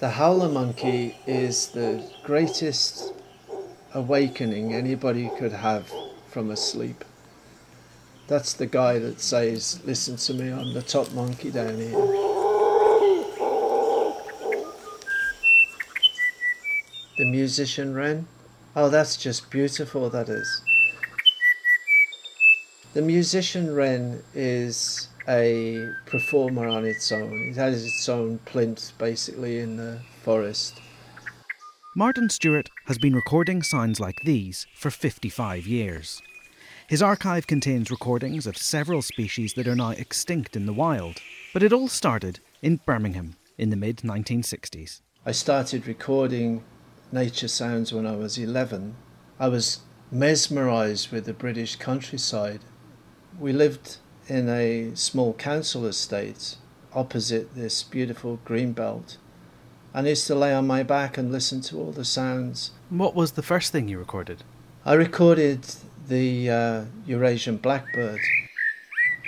The howler monkey is the greatest awakening anybody could have from a sleep. That's the guy that says, Listen to me, I'm the top monkey down here. The musician wren. Oh, that's just beautiful, that is. The musician wren is a performer on its own. It has its own plinth basically in the forest. Martyn Stewart has been recording sounds like these for 55 years. His archive contains recordings of several species that are now extinct in the wild, but it all started in Birmingham in the mid 1960s. I started recording nature sounds when I was 11. I was mesmerized with the British countryside. We lived in a small council estate opposite this beautiful green belt. And I used to lay on my back and listen to all the sounds. What was the first thing you recorded? I recorded the uh, Eurasian blackbird.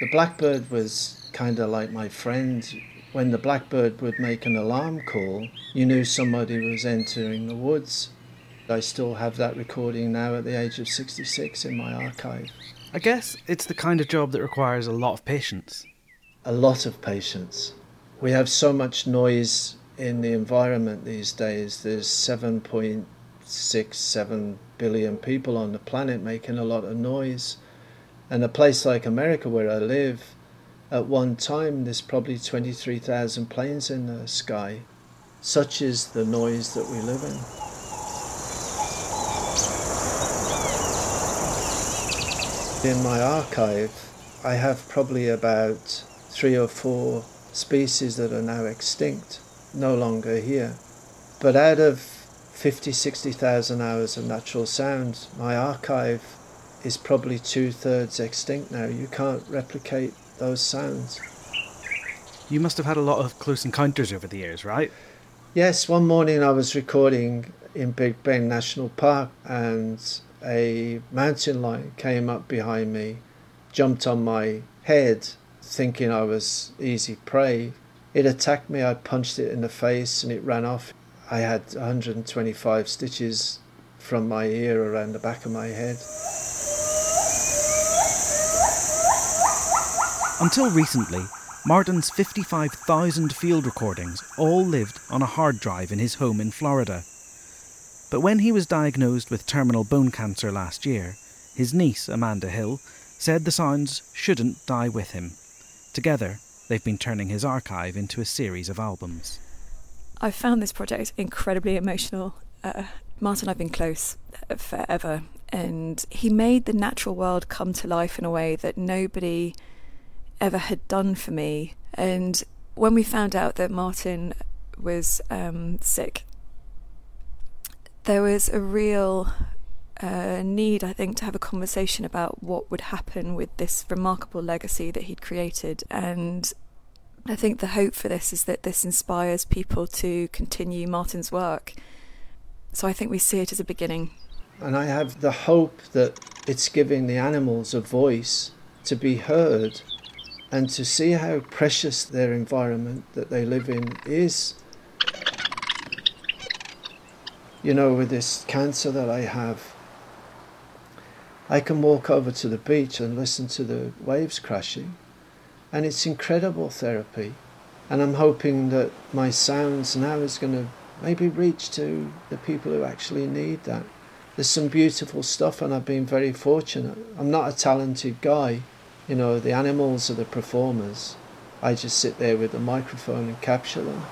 The blackbird was kind of like my friend. When the blackbird would make an alarm call, you knew somebody was entering the woods. I still have that recording now at the age of 66 in my archive. I guess it's the kind of job that requires a lot of patience. A lot of patience. We have so much noise in the environment these days. There's 7.67 billion people on the planet making a lot of noise. And a place like America, where I live, at one time there's probably 23,000 planes in the sky. Such is the noise that we live in. In my archive, I have probably about three or four species that are now extinct, no longer here. But out of 50, 60,000 hours of natural sound, my archive is probably two thirds extinct now. You can't replicate those sounds. You must have had a lot of close encounters over the years, right? Yes, one morning I was recording in Big Bend National Park and a mountain lion came up behind me, jumped on my head, thinking I was easy prey. It attacked me, I punched it in the face, and it ran off. I had 125 stitches from my ear around the back of my head. Until recently, Martyn's 55,000 field recordings all lived on a hard drive in his home in Florida. But when he was diagnosed with terminal bone cancer last year, his niece, Amanda Hill, said the sounds shouldn't die with him. Together, they've been turning his archive into a series of albums. I found this project incredibly emotional. Uh, Martyn I've been close forever, and he made the natural world come to life in a way that nobody ever had done for me. And when we found out that Martyn was um, sick there was a real uh, need, I think, to have a conversation about what would happen with this remarkable legacy that he'd created. And I think the hope for this is that this inspires people to continue Martyn's work. So I think we see it as a beginning. And I have the hope that it's giving the animals a voice to be heard and to see how precious their environment that they live in is you know, with this cancer that I have, I can walk over to the beach and listen to the waves crashing, and it's incredible therapy. And I'm hoping that my sounds now is going to maybe reach to the people who actually need that. There's some beautiful stuff, and I've been very fortunate. I'm not a talented guy, you know, the animals are the performers. I just sit there with the microphone and capture them.